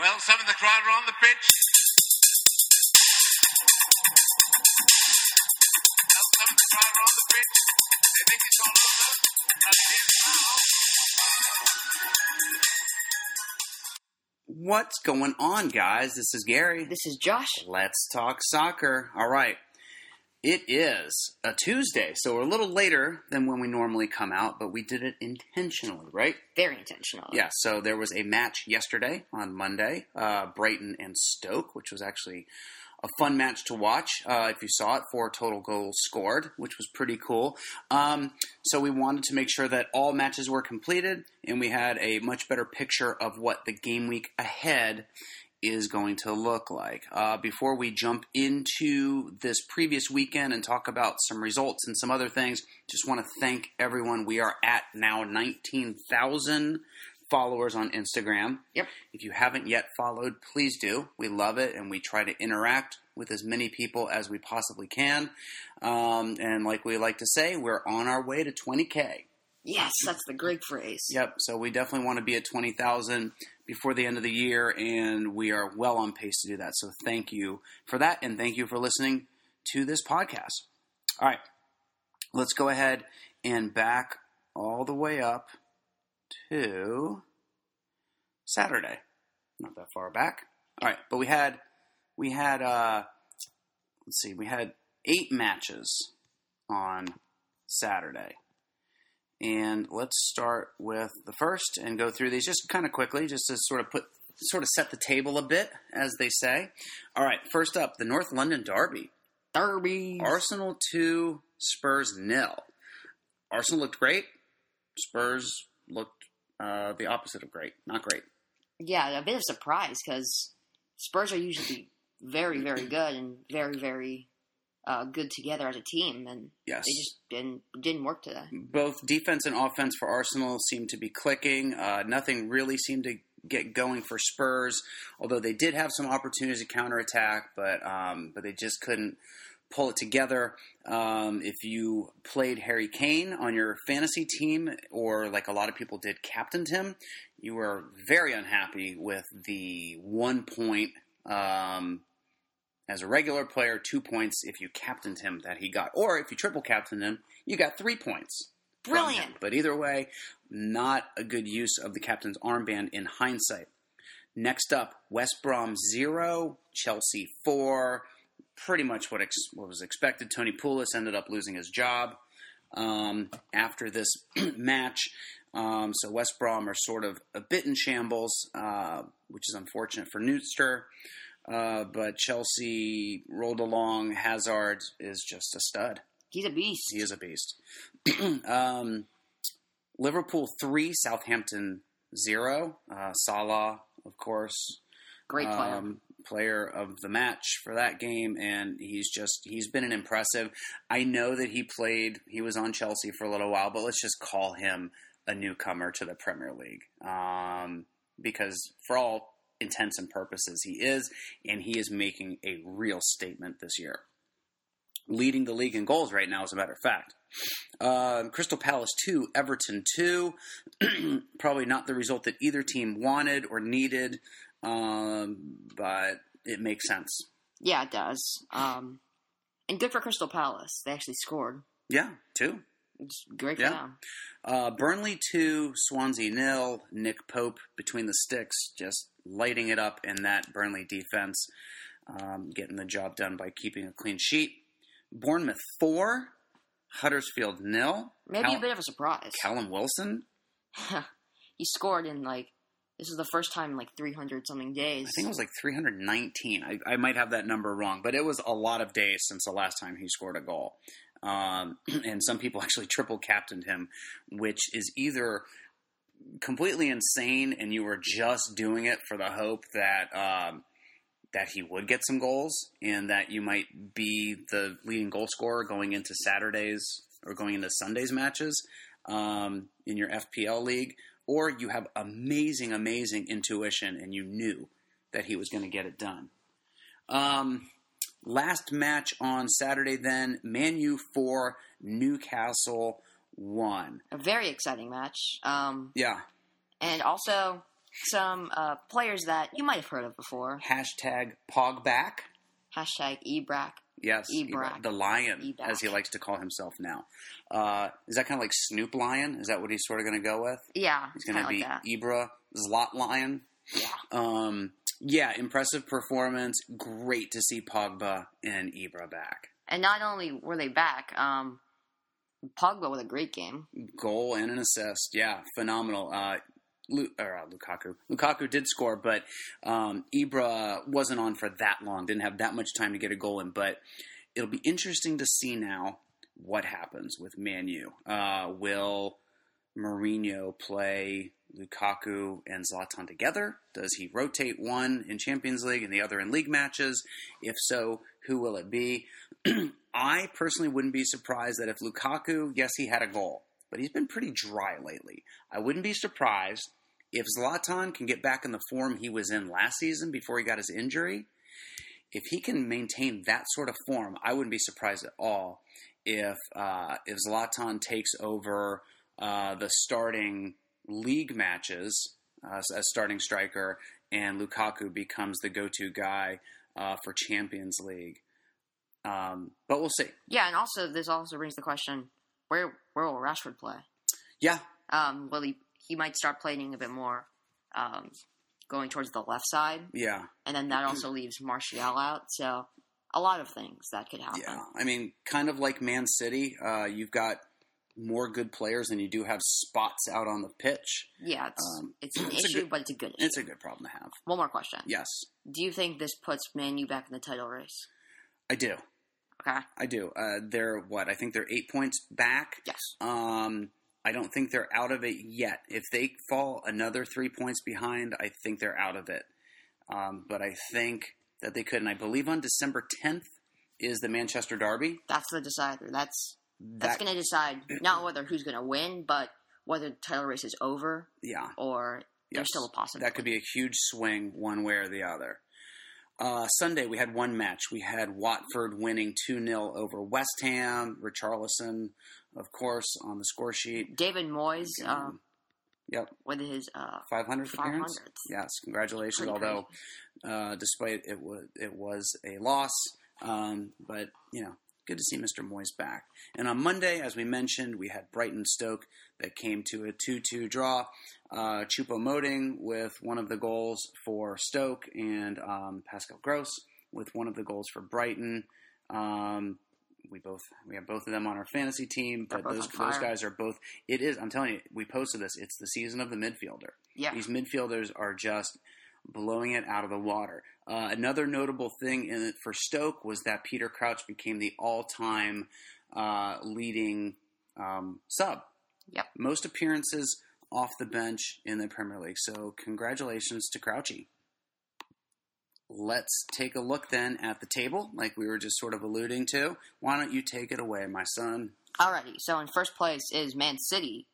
Well, some of the crowd are on the pitch. Some of the crowd are on the pitch. They think it's all over. And it is now. What's going on, guys? This is Gary. This is Josh. Let's talk soccer. All right. It is a Tuesday, so we're a little later than when we normally come out, but we did it intentionally, right? Very intentional. Yeah, so there was a match yesterday on Monday, uh, Brighton and Stoke, which was actually a fun match to watch. Uh, if you saw it, four total goals scored, which was pretty cool. Um, so we wanted to make sure that all matches were completed, and we had a much better picture of what the game week ahead is going to look like. Uh, before we jump into this previous weekend and talk about some results and some other things, just want to thank everyone. We are at now 19,000 followers on Instagram. Yep. If you haven't yet followed, please do. We love it and we try to interact with as many people as we possibly can. Um, and like we like to say, we're on our way to 20K. Yes, that's the Greek phrase. Yep. So we definitely want to be at 20,000 before the end of the year, and we are well on pace to do that. So thank you for that, and thank you for listening to this podcast. All right. Let's go ahead and back all the way up to Saturday. Not that far back. All right. But we had, we had, uh, let's see, we had eight matches on Saturday. And let's start with the first and go through these just kind of quickly, just to sort of put, sort of set the table a bit, as they say. All right, first up, the North London Derby. Derby. Arsenal 2, Spurs nil. Arsenal looked great. Spurs looked uh, the opposite of great. Not great. Yeah, a bit of surprise because Spurs are usually very, very good and very, very uh, good together as a team, and Yes. they just didn't didn't work today. both defense and offense for Arsenal seemed to be clicking. Uh, nothing really seemed to get going for Spurs, although they did have some opportunities to counterattack, but um, but they just couldn't pull it together. Um, if you played Harry Kane on your fantasy team, or like a lot of people did, captained him, you were very unhappy with the one point. Um, as a regular player, two points if you captained him that he got, or if you triple captained him, you got three points. Brilliant. But either way, not a good use of the captain's armband in hindsight. Next up, West Brom zero, Chelsea four. Pretty much what ex- what was expected. Tony Pulis ended up losing his job um, after this match. Um, so West Brom are sort of a bit in shambles, uh, which is unfortunate for Newster. Uh, but Chelsea rolled along. Hazard is just a stud. He's a beast. He is a beast. um, Liverpool three, Southampton zero. Uh, Salah, of course, Great player. um, player of the match for that game, and he's just he's been an impressive. I know that he played, he was on Chelsea for a little while, but let's just call him a newcomer to the Premier League um, because for all intents and purposes, he is, and he is making a real statement this year. Leading the league in goals right now, as a matter of fact. Um, Crystal Palace 2, Everton 2. Probably not the result that either team wanted or needed, um, but it makes sense. yeah, it does. Um, and good for Crystal Palace. They actually scored. Yeah, 2. It's great for Yeah. them. Uh, Burnley 2, Swansea nil. Nick Pope between the sticks, just lighting it up in that Burnley defense, um, getting the job done by keeping a clean sheet. Bournemouth 4, Huddersfield nil. Maybe Cal- a bit of a surprise. Callum Wilson, he scored in like this is the first time in like 300 something days. I think it was like 319. I, I might have that number wrong, but it was a lot of days since the last time he scored a goal. Um, and some people actually triple captained him, which is either completely insane and you were just doing it for the hope that um, that he would get some goals and that you might be the leading goal scorer going into Saturdays or going into Sundays matches um, in your FPL league, or you have amazing, amazing intuition and you knew that he was going to get it done. Um, last match on Saturday, then Man U four, Newcastle one. a very exciting match. Um, Yeah, and also some uh, players that you might have heard of before. Hashtag Pogback. Hashtag Ebrak. Yes, Ebrak. The lion, Ebrak. as he likes to call himself now. Uh, is that kind of like Snoop Lion? Is that what he's sort of going to go with? Yeah, He's going to be like. Ibra Zlot Lion. Yeah. Um, yeah, impressive performance. Great to see Pogba and Ibra back. And not only were they back, um, Pogba with a great game. Goal and an assist. Yeah, phenomenal. Uh, Lu- or, uh, Lukaku. Lukaku did score, but um, Ibra wasn't on for that long. Didn't have that much time to get a goal in. But it'll be interesting to see now what happens with Manu. Uh, will Mourinho play Lukaku and Zlatan together? Does he rotate one in Champions League and the other in league matches? If so, who will it be? I personally wouldn't be surprised that if Lukaku, yes, he had a goal, but he's been pretty dry lately. I wouldn't be surprised if Zlatan can get back in the form he was in last season before he got his injury. If he can maintain that sort of form, I wouldn't be surprised at all if uh, if Zlatan takes over uh, the starting league matches uh, as starting striker, and Lukaku becomes the go-to guy uh, for Champions League. Um, but we'll see. Yeah, and also this also brings the question: where where will Rashford play? Yeah, Um, will he he might start playing a bit more, um, going towards the left side, yeah, and then that also leaves Martial out. So a lot of things that could happen. yeah. I mean, kind of like Man City, uh, you've got more good players than you do have spots out on the pitch. Yeah, it's Um, it's an it's issue, good- but it's a good issue. It's a good problem to have. One more question: Yes, Do you think this puts Man U back in the title race? I do. Okay. I do. Uh, they're what? I think they're eight points back. Yes. Um, I don't think they're out of it yet. If they fall another three points behind, I think they're out of it. Um, but I think that they could, and I believe on December 10th is the Manchester Derby. That's the decider. That's that's going to decide not whether who's going to win, but whether the title race is over yeah, or there's Yes. still a possibility. that could be a huge swing one way or the other. Uh, Sunday we had one match. We had Watford winning two 0 over West Ham. Richarlison, of course, on the score sheet. David Moyes um, Yep, with his uh, 500th appearance. Yes, congratulations. Although, uh, despite it was it was a loss, um, but you know, good to see Mr. Moyes back. And on Monday, as we mentioned, we had Brighton Stoke that came to a two-two draw. Uh, Choupo-Moting with one of the goals for Stoke, and um, Pascal Gross with one of the goals for Brighton. Um, we both we have both of them on our fantasy team, but those those guys are both. It is. I'm telling you, we posted this. It's the season of the midfielder. Yeah. These midfielders are just blowing it out of the water. Uh, another notable thing in it for Stoke was that Peter Crouch became the all-time uh, leading um, sub. Yep. Most appearances off the bench in the Premier League. So congratulations to Crouchy. Let's take a look then at the table, like we were just sort of alluding to. Why don't you take it away, my son? Alrighty. So in first place is Man City,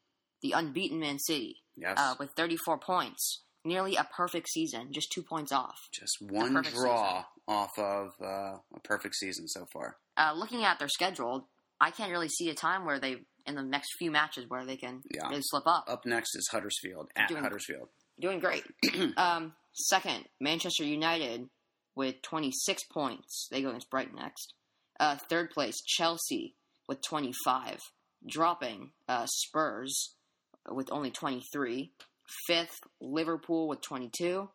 the unbeaten Man City, Yes. uh, with 34 points. Nearly a perfect season, just two points off. just one draw off of uh, a perfect season so far. Uh, looking at their schedule, I can't really see a time where they, in the next few matches, where they can Yeah. really slip up. Up next is Huddersfield at Doing- Huddersfield. Doing great. um, second, Manchester United with 26 points. They go against Brighton next. Uh, third place, Chelsea with 25, dropping uh, Spurs with only 23. Fifth, Liverpool with 22.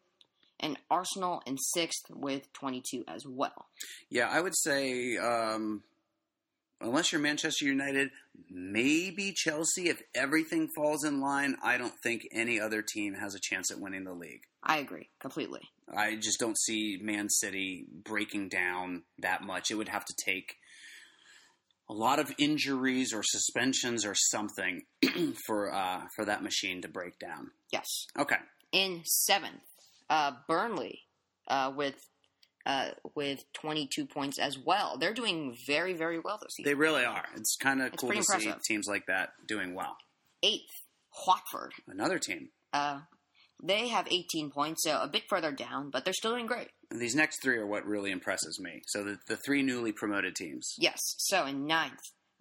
And Arsenal in sixth with 22 as well. Yeah, I would say um, unless you're Manchester United, maybe Chelsea. If everything falls in line, I don't think any other team has a chance at winning the league. I agree completely. I just don't see Man City breaking down that much. It would have to take a lot of injuries or suspensions or something for uh, for that machine to break down. Yes. Okay. in seventh. Uh, Burnley uh, with uh, with 22 points as well. They're doing very very well this season. They really are. It's kind of cool to pretty see teams like that doing well. Eighth, Watford. Another team. Uh, they have 18 points, so a bit further down, but they're still doing great. These next three are what really impresses me. So the, the three newly promoted teams. Yes. So in ninth,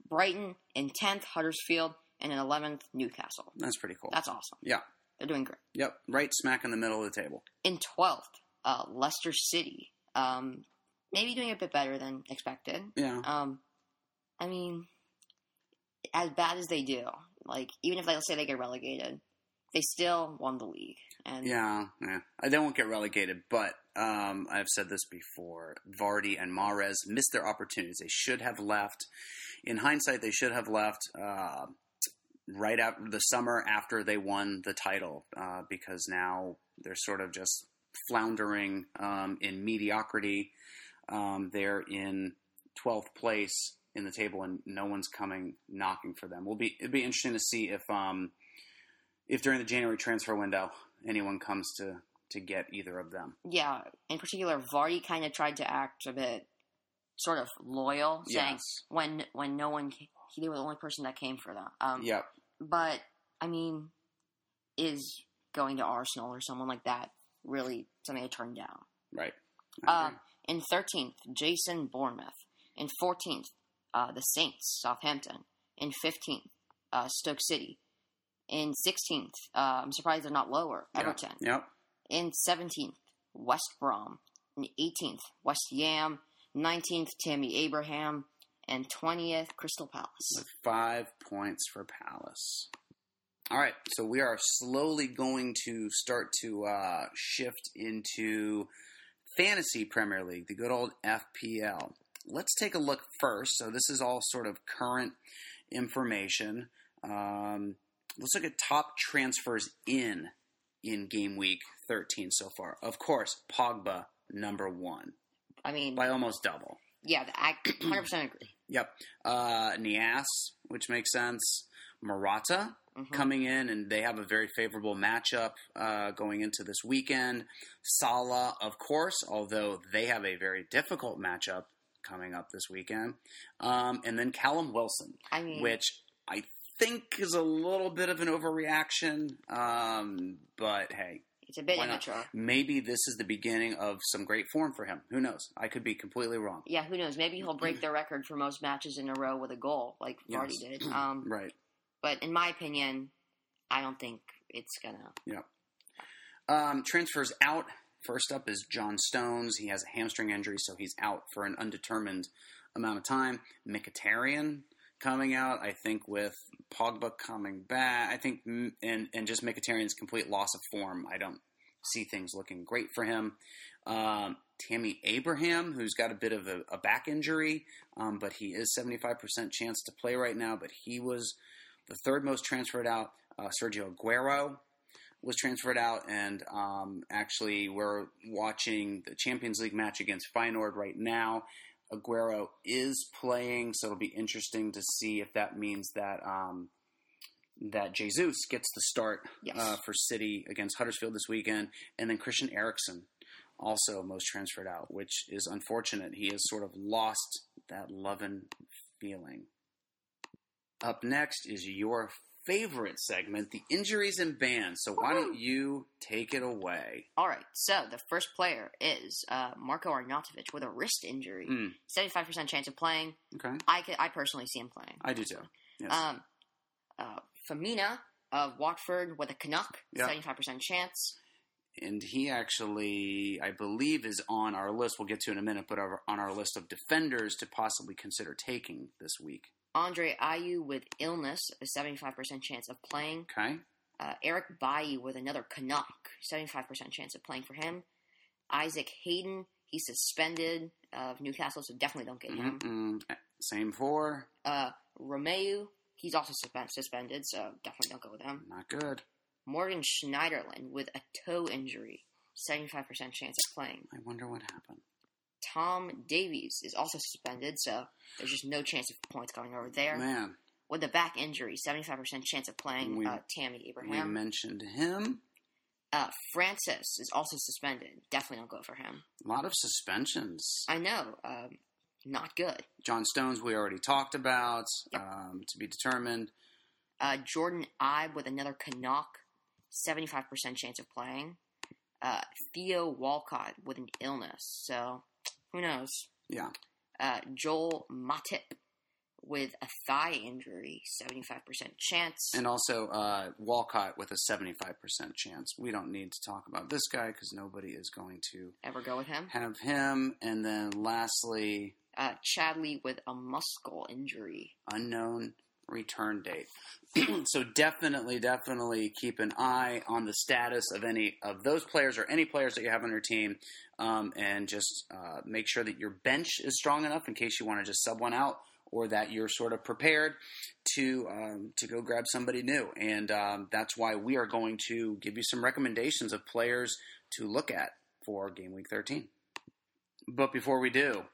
Brighton. In tenth, Huddersfield, and in eleventh, Newcastle. That's pretty cool. That's awesome. yeah. They're doing great. Yep, right smack in the middle of the table. In 12th, uh, Leicester City. Um, maybe doing a bit better than expected. Yeah. Um, I mean, as bad as they do, like even if they let's say they get relegated, they still won the league. And Yeah, yeah. They won't get relegated, but um, I've said this before. Vardy and Mahrez missed their opportunities. They should have left. In hindsight, they should have left uh, right after the summer after they won the title, uh, because now they're sort of just floundering um, in mediocrity. Um, they're in twelfth place in the table, and no one's coming knocking for them. Will be it'd be interesting to see if um, if during the January transfer window anyone comes to to get either of them. yeah, in particular, Vardy kind of tried to act a bit sort of loyal, saying Yes. when when no one he they were the only person that came for them. Um, Yep. But I mean, is going to Arsenal or someone like that really something to turn down? Right. Uh, in 13th, Jason Bournemouth. In 14th, uh, the Saints, Southampton. In 15th, uh, Stoke City. In 16th, uh, I'm surprised they're not lower. Everton. Yep. In 17th, West Brom. In 18th, West Ham. 19th, Tammy Abraham. And 20th, Crystal Palace. With five points for Palace. All right, so we are slowly going to start to uh, shift into fantasy Premier League, the good old FPL. Let's take a look first. So this is all sort of current information. Um, let's look at top transfers in in game week 13 so far. Of course, Pogba number one I mean, by almost double. yeah, I 100% agree. Yep. Uh, Niasse, which makes sense. Morata Mhm. coming in, and they have a very favorable matchup uh, going into this weekend. Salah, of course, although they have a very difficult matchup coming up this weekend. Um, and then Callum Wilson, I mean, which I think is a little bit of an overreaction. Um, but hey, it's a bit immature. maybe this is the beginning of some great form for him. Who knows? I could be completely wrong. Yeah, who knows? Maybe he'll break the record for most matches in a row with a goal, like Vardy Yes. did. Um, Right. but in my opinion, I don't think it's gonna. Um, transfers out. First up is John Stones. He has a hamstring injury, so he's out for an undetermined amount of time. Mkhitaryan coming out. I think with Pogba coming back, I think, and and just Mkhitaryan's complete loss of form. I don't see things looking great for him. Um, Tammy Abraham, who's got a bit of a, a back injury, um, but he is seventy five percent chance to play right now. But he was the third most transferred out. Uh, Sergio Aguero was transferred out, and um, actually, we're watching the Champions League match against Feyenoord right now. Aguero is playing, so it'll be interesting to see if that means that um, that Jesus gets the start Yes. uh, for City against Huddersfield this weekend, and then Christian Eriksen also most transferred out, which is unfortunate. He has sort of lost that loving feeling. Up next is your favorite segment, the injuries and bans. So why don't you take it away? All right, so the first player is uh, Marco Arnautovic with a wrist injury. Mm. Seventy-five percent chance of playing. Okay, I could, I personally see him playing. I do too. Yes. Um, uh, Femenía of Watford with a Canuck, seventy-five percent chance. and he actually, I believe, is on our list. We'll get to in a minute, but on our list of defenders to possibly consider taking this week. Andre Ayew with illness, a seventy-five percent chance of playing. Okay, Uh, Eric Bailly with another Canuck, seventy-five percent chance of playing for him. Isaac Hayden, he's suspended of Newcastle, so definitely don't get him. Mm-mm. same for Uh, Romeu, he's also suspend- suspended, so definitely don't go with him. not good. Morgan Schneiderlin with a toe injury, 75% chance of playing. I wonder what happened. Tom Davies is also suspended, so there's just no chance of points coming over there. Man, With a back injury, 75% chance of playing We- uh, Tammy Abraham. we mentioned him. Uh, Francis is also suspended. Definitely don't go for him. A lot of suspensions. I know, um, not good. John Stones, we already talked about. Yep. Um, to be determined. Uh, Jordan Ibe with another Canuck, 75% chance of playing. Uh, Theo Walcott with an illness, so who knows? Yeah. Uh, Joel Matip with a thigh injury, 75% chance. And also uh, Walcott with a 75% chance. We don't need to talk about this guy because nobody is going to Ever go with him? have him. And then lastly, Uh, Chadli with a muscle injury. unknown return date. so definitely, definitely keep an eye on the status of any of those players or any players that you have on your team, um, and just uh, make sure that your bench is strong enough in case you want to just sub one out, or that you're sort of prepared to um, to go grab somebody new. And um, that's why we are going to give you some recommendations of players to look at for Game Week 13. But before we do,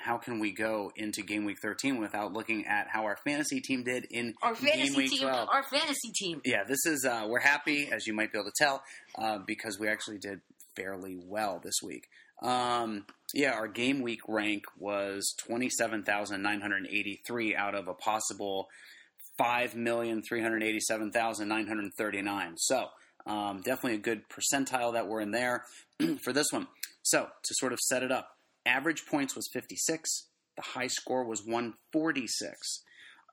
how can we go into game week 13 without looking at how our fantasy team did in Our game fantasy week team. 12? Our fantasy team. yeah, this is uh, we're happy as you might be able to tell uh, because we actually did fairly well this week. Um, yeah, our game week rank was twenty seven thousand nine hundred eighty three out of a possible five million three hundred eighty seven thousand nine hundred thirty nine. So um, definitely a good percentile that we're in there for this one. So to sort of set it up, average points was fifty six. The high score was one forty six.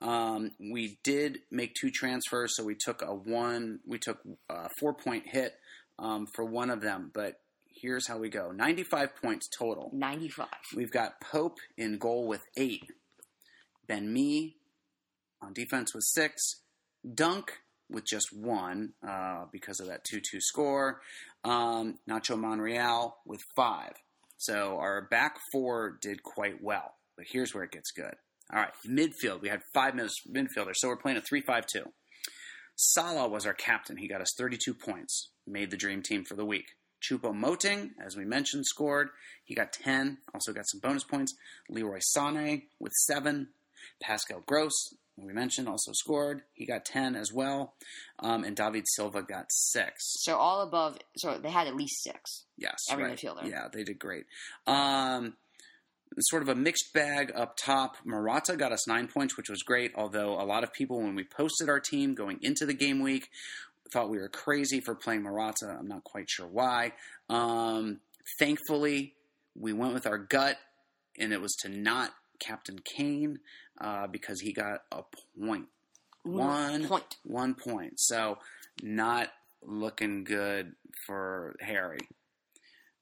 Um, we did make two transfers, so we took a one, we took a four point hit um, for one of them. But here's how we go: ninety-five points total. 95. We've got Pope in goal with eight, Ben Mee on defense with six, Dunk with just one uh, because of that two-two score, um, Nacho Monreal with five. So our back four did quite well. But here's where it gets good. All right, midfield. We had five minutes midfielders, so we're playing a three-five-two. Salah was our captain. He got us 32 points, made the dream team for the week. Choupo-Moting, as we mentioned, scored. He got 10, also got some bonus points. Leroy Sané with 7. Pascal Gross, we mentioned, also scored. He got 10 as well. Um, and David Silva got 6. So all above. So they had at least six. Yes, Every right. midfielder. Yeah, they did great. Um, sort of a mixed bag up top. Morata got us nine points, which was great. Although a lot of people, when we posted our team going into the game week, thought we were crazy for playing Morata. I'm not quite sure why. Um, thankfully, we went with our gut, and it was to not Captain Kane uh, because he got a point. One point. one point. So not looking good for Harry.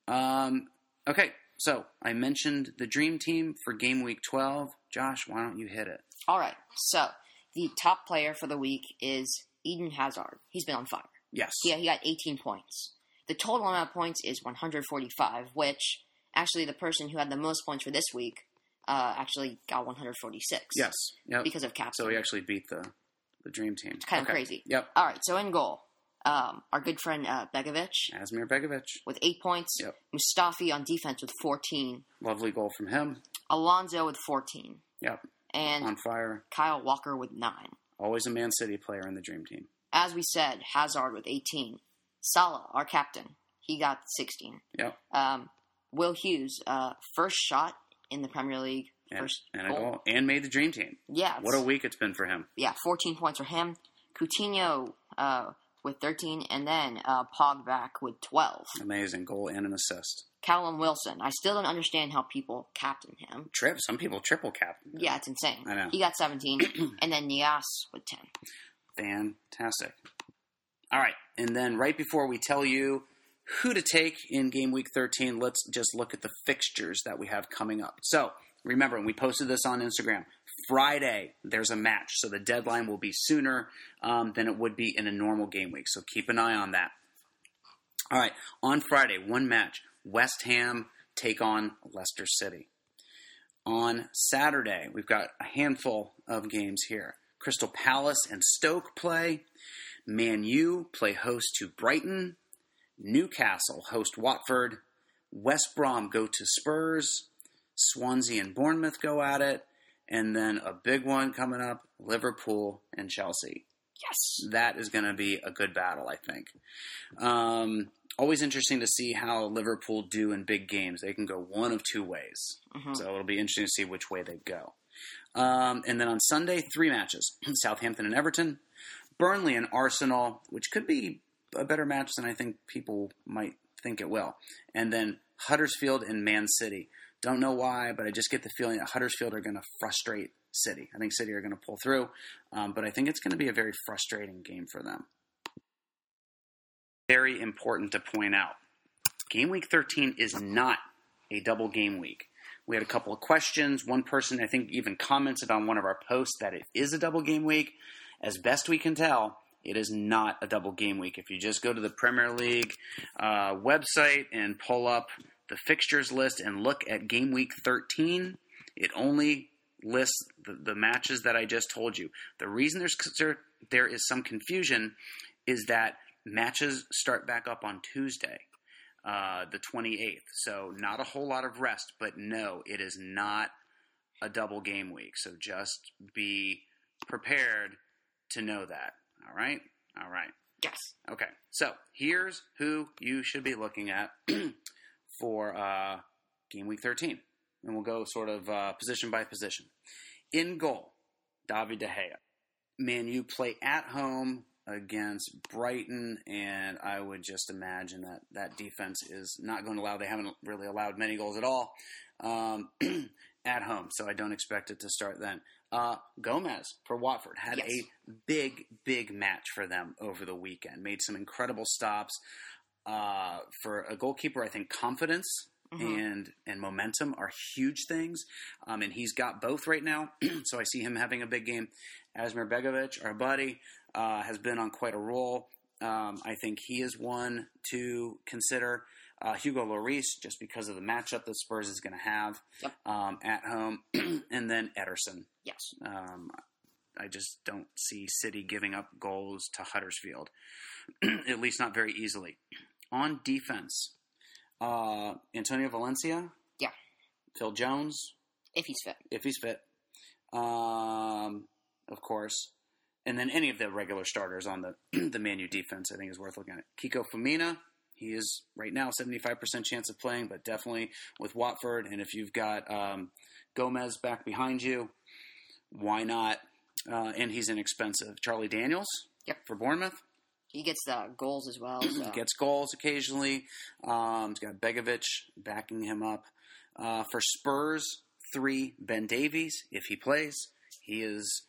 Um, okay, so I mentioned the dream team for game week 12. Josh, why don't you hit it? All right. So the top player for the week is Eden Hazard. He's been on fire. Yes. Yeah, he got 18 points. The total amount of points is 145, which actually the person who had the most points for this week uh, actually got 146. Yes. Yep. Because of captain. So he actually beat the the dream team. It's kinda crazy. Yep. All right. So in goal, um, our good friend uh, Begovic Asmir Begovic. with eight points. Yep. Mustafi on defense with 14. Lovely goal from him. Alonso with 14. Yep. And On fire. Kyle Walker with nine. Always a Man City player in the dream team. As we said, Hazard with 18. Salah, our captain, he got 16. Yep. Um, Will Hughes, uh, first shot in the Premier League. And, First and a goal. goal. And made the dream team. Yeah. What a week it's been for him. Yeah, 14 points for him. Coutinho uh, with 13, and then uh, Pogback with 12. Amazing goal and an assist. Callum Wilson. I still don't understand how people captain him. Trip. Some people triple captain. him. Yeah, it's insane. I know. He got 17, and then Niasse with 10. Fantastic. All right. And then right before we tell you who to take in game week 13, let's just look at the fixtures that we have coming up. So remember, we posted this on Instagram. Friday, there's a match. So the deadline will be sooner um, than it would be in a normal game week. So keep an eye on that. All right. On Friday, one match West Ham take on Leicester City. On Saturday, we've got a handful of games here. Crystal Palace and Stoke play. Man U play host to Brighton. Newcastle host Watford. West Brom go to Spurs. Swansea and Bournemouth go at it. And then a big one coming up Liverpool and Chelsea. Yes. That is going to be a good battle, I think. Um, always interesting to see how Liverpool do in big games. They can go one of two ways. Mhm. So it'll be interesting to see which way they go. Um, and then on Sunday, three matches Southampton and Everton, Burnley and Arsenal, which could be a better match than I think people might think it will. And then Huddersfield and Man City. Don't know why, but I just get the feeling that Huddersfield are going to frustrate City. I think City are going to pull through, um, but I think it's going to be a very frustrating game for them. Very important to point out game week 13 is not a double game week. We had a couple of questions. One person, I think, even commented on one of our posts that it is a double game week. As best we can tell, it is not a double game week. If you just go to the Premier League uh, website and pull up the fixtures list and look at game week 13, it only lists the, the matches that I just told you. The reason there's there is some confusion is that matches start back up on Tuesday, uh, the 28th. So not a whole lot of rest, but no, it is not a double game week. So just be prepared to know that. All right? All right. Yes. Okay. So here's who you should be looking at for uh, game week 13. And we'll go sort of uh, position by position. In goal, David De Gea. Man, you play at home against Brighton, and I would just imagine that that defense is not going to allow. They haven't really allowed many goals at all um, at home, so I don't expect it to start then. Uh, Gomes for Watford had Yes. a big, big match for them over the weekend. Made some incredible stops. Uh, for a goalkeeper, I think confidence Mhm. and and momentum are huge things, um, and he's got both right now. so I see him having a big game. Asmir Begovic, our buddy, uh, has been on quite a roll. Um, I think he is one to consider. Uh, Hugo Lloris, just because of the matchup that Spurs is going to have Yep. um, at home, and then Ederson. Yes. Um, I just don't see City giving up goals to Huddersfield, at least not very easily. On defense, uh, Antonio Valencia, Yeah. Phil Jones, If he's fit. if he's fit, um, of course, and then any of the regular starters on the the Manu defense, I think is worth looking at. Kiko Femenía, he is right now seventy five percent chance of playing, but definitely with Watford, and if you've got um, Gomes back behind you, why not? Uh, and he's inexpensive. Charlie Daniels, Yep. for Bournemouth, He gets the goals as well. So. gets goals occasionally. Um, he's got Begovic backing him up. Uh, for Spurs, three Ben Davies if he plays. He is,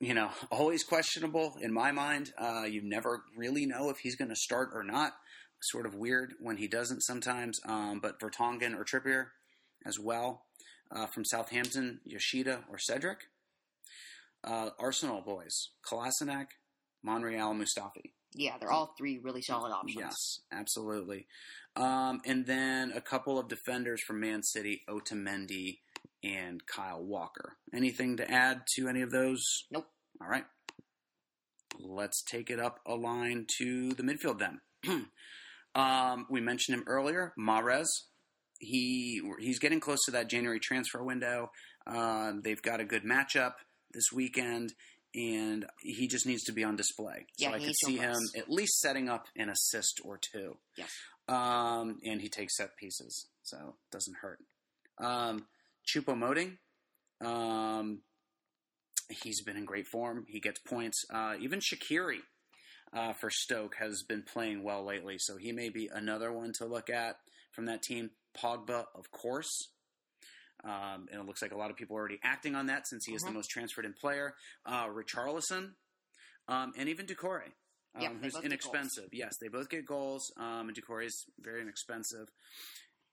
you know, always questionable in my mind. Uh, you never really know if he's going to start or not. Sort of weird when he doesn't sometimes. Um, but Vertonghen or Trippier as well. Uh, from Southampton, Yoshida or Cedric. Uh, Arsenal boys, Kolasinac, Monreal, Mustafi. yeah, they're all three really solid options. Yes, absolutely. Um, and then a couple of defenders from Man City, Otamendi and Kyle Walker. Anything to add to any of those? Nope. All right. Let's take it up a line to the midfield then. um, we mentioned him earlier, Mahrez. He he's getting close to that January transfer window. Um, they've got a good matchup this weekend, and he just needs to be on display. Yeah, so I could see him at least setting up an assist or two. Yes. Um, and he takes set pieces, so it doesn't hurt. Um, Choupo-Moting, um, he's been in great form. He gets points. Uh, even Shaqiri uh, for Stoke has been playing well lately, so he may be another one to look at from that team. Pogba, of course. Um, and it looks like a lot of people are already acting on that since he is the Mhm. most transferred in player. Uh, Richarlison, um, and even Doucouré, um, Yeah, who's inexpensive. Yes, they both get goals, um, and Doucouré is very inexpensive.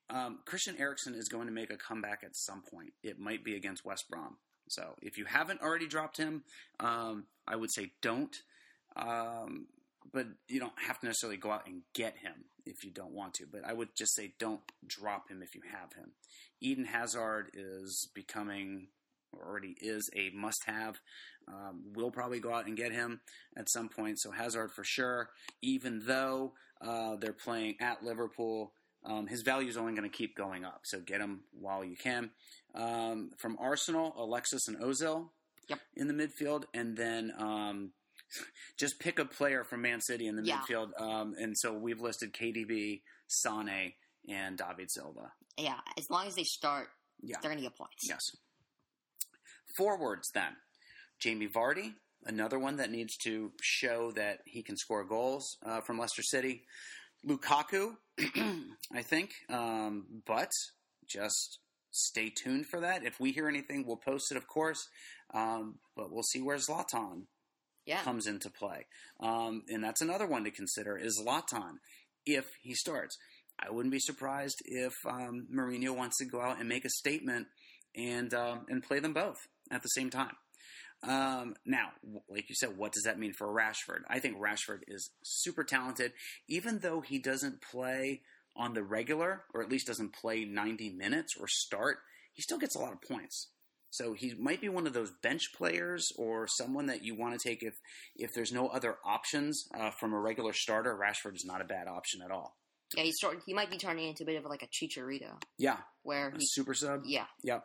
Um, Christian Eriksen is going to make a comeback at some point. It might be against West Brom. So if you haven't already dropped him, um, I would say don't. Um, but you don't have to necessarily go out and get him if you don't want to. But I would just say don't drop him if you have him. Eden Hazard is becoming, or already is, a must have. Um, we'll probably go out and get him at some point. So Hazard for sure, even though uh, they're playing at Liverpool. Um, his value is only going to keep going up, so get him while you can. Um, from Arsenal, Alexis and Ozil Yep. in the midfield, and then um, just pick a player from Man City in the Yeah. midfield. Um, and so we've listed KDB, Sane, and David Silva. Yeah, as long as they start, Yeah. they're going to get points. Yes. Forwards then. Jamie Vardy, another one that needs to show that he can score goals uh, from Leicester City. Lukaku, I think, um, but just stay tuned for that. If we hear anything, we'll post it, of course. Um, but we'll see where Zlatan Yeah. comes into play. Um, and that's another one to consider is Zlatan if he starts. I wouldn't be surprised if um, Mourinho wants to go out and make a statement and um, and play them both at the same time. Um, now, like you said, what does that mean for Rashford? I think Rashford is super talented, even though he doesn't play on the regular, or at least doesn't play 90 minutes or start. He still gets a lot of points. So he might be one of those bench players or someone that you want to take if if there's no other options uh, from a regular starter. Rashford is not a bad option at all. Yeah, he's start, he might be turning into a bit of like a Chicharito, Yeah, where a he, super sub. yeah, Yep.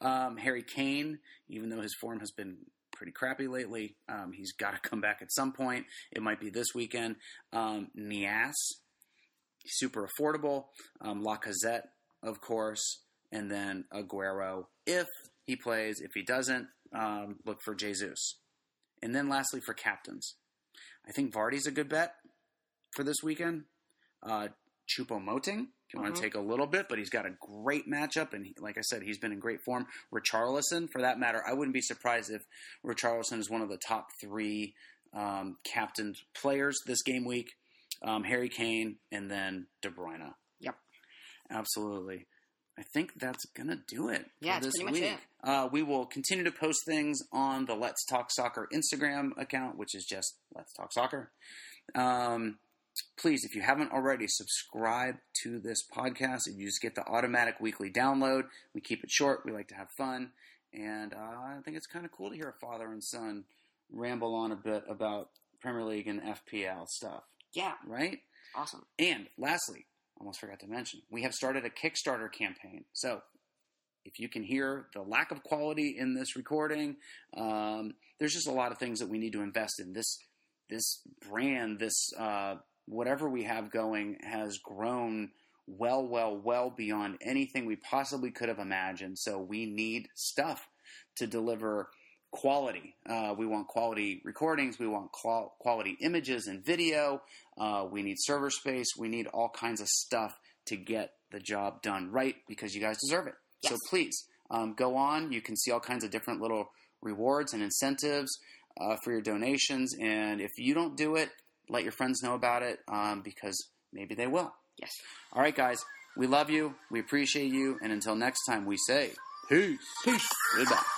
Um, Harry Kane, even though his form has been pretty crappy lately, um, he's got to come back at some point. It might be this weekend. Um, Niasse, super affordable. Um, Lacazette, of course, and then Aguero if he plays. If he doesn't, um, look for Jesus. And then lastly, for captains, I think Vardy's a good bet for this weekend. Uh, Choupo-Moting, if you want to take a little bit, but he's got a great matchup, and he, like I said, he's been in great form. Richarlison, for that matter, I wouldn't be surprised if Richarlison is one of the top three um, captained players this game week. Um, Harry Kane, and then De Bruyne. Yep. Absolutely. I think that's gonna do it. Yeah, for this pretty much week. it. Uh, we will continue to post things on the Let's Talk Soccer Instagram account, which is just Let's Talk Soccer. Um, please, if you haven't already, subscribe to this podcast. And you just get the automatic weekly download. We keep it short. We like to have fun, and uh, I think it's kind of cool to hear a father and son ramble on a bit about Premier League and FPL stuff, yeah, right? awesome. And lastly, almost forgot to mention, we have started a Kickstarter campaign. So if you can hear the lack of quality in this recording, um, there's just a lot of things that we need to invest in. This this brand, this uh, whatever we have going, has grown well, well, well beyond anything we possibly could have imagined. So we need stuff to deliver quality. Uh, we want quality recordings. We want qual- quality images and video. Uh, we need server space. We need all kinds of stuff to get the job done right because you guys deserve it. So please um, go on. You can see all kinds of different little rewards and incentives uh, for your donations. And if you don't do it, let your friends know about it um, because maybe they will. Yes. All right, guys. We love you. We appreciate you. And until next time, we say peace. Peace. Goodbye.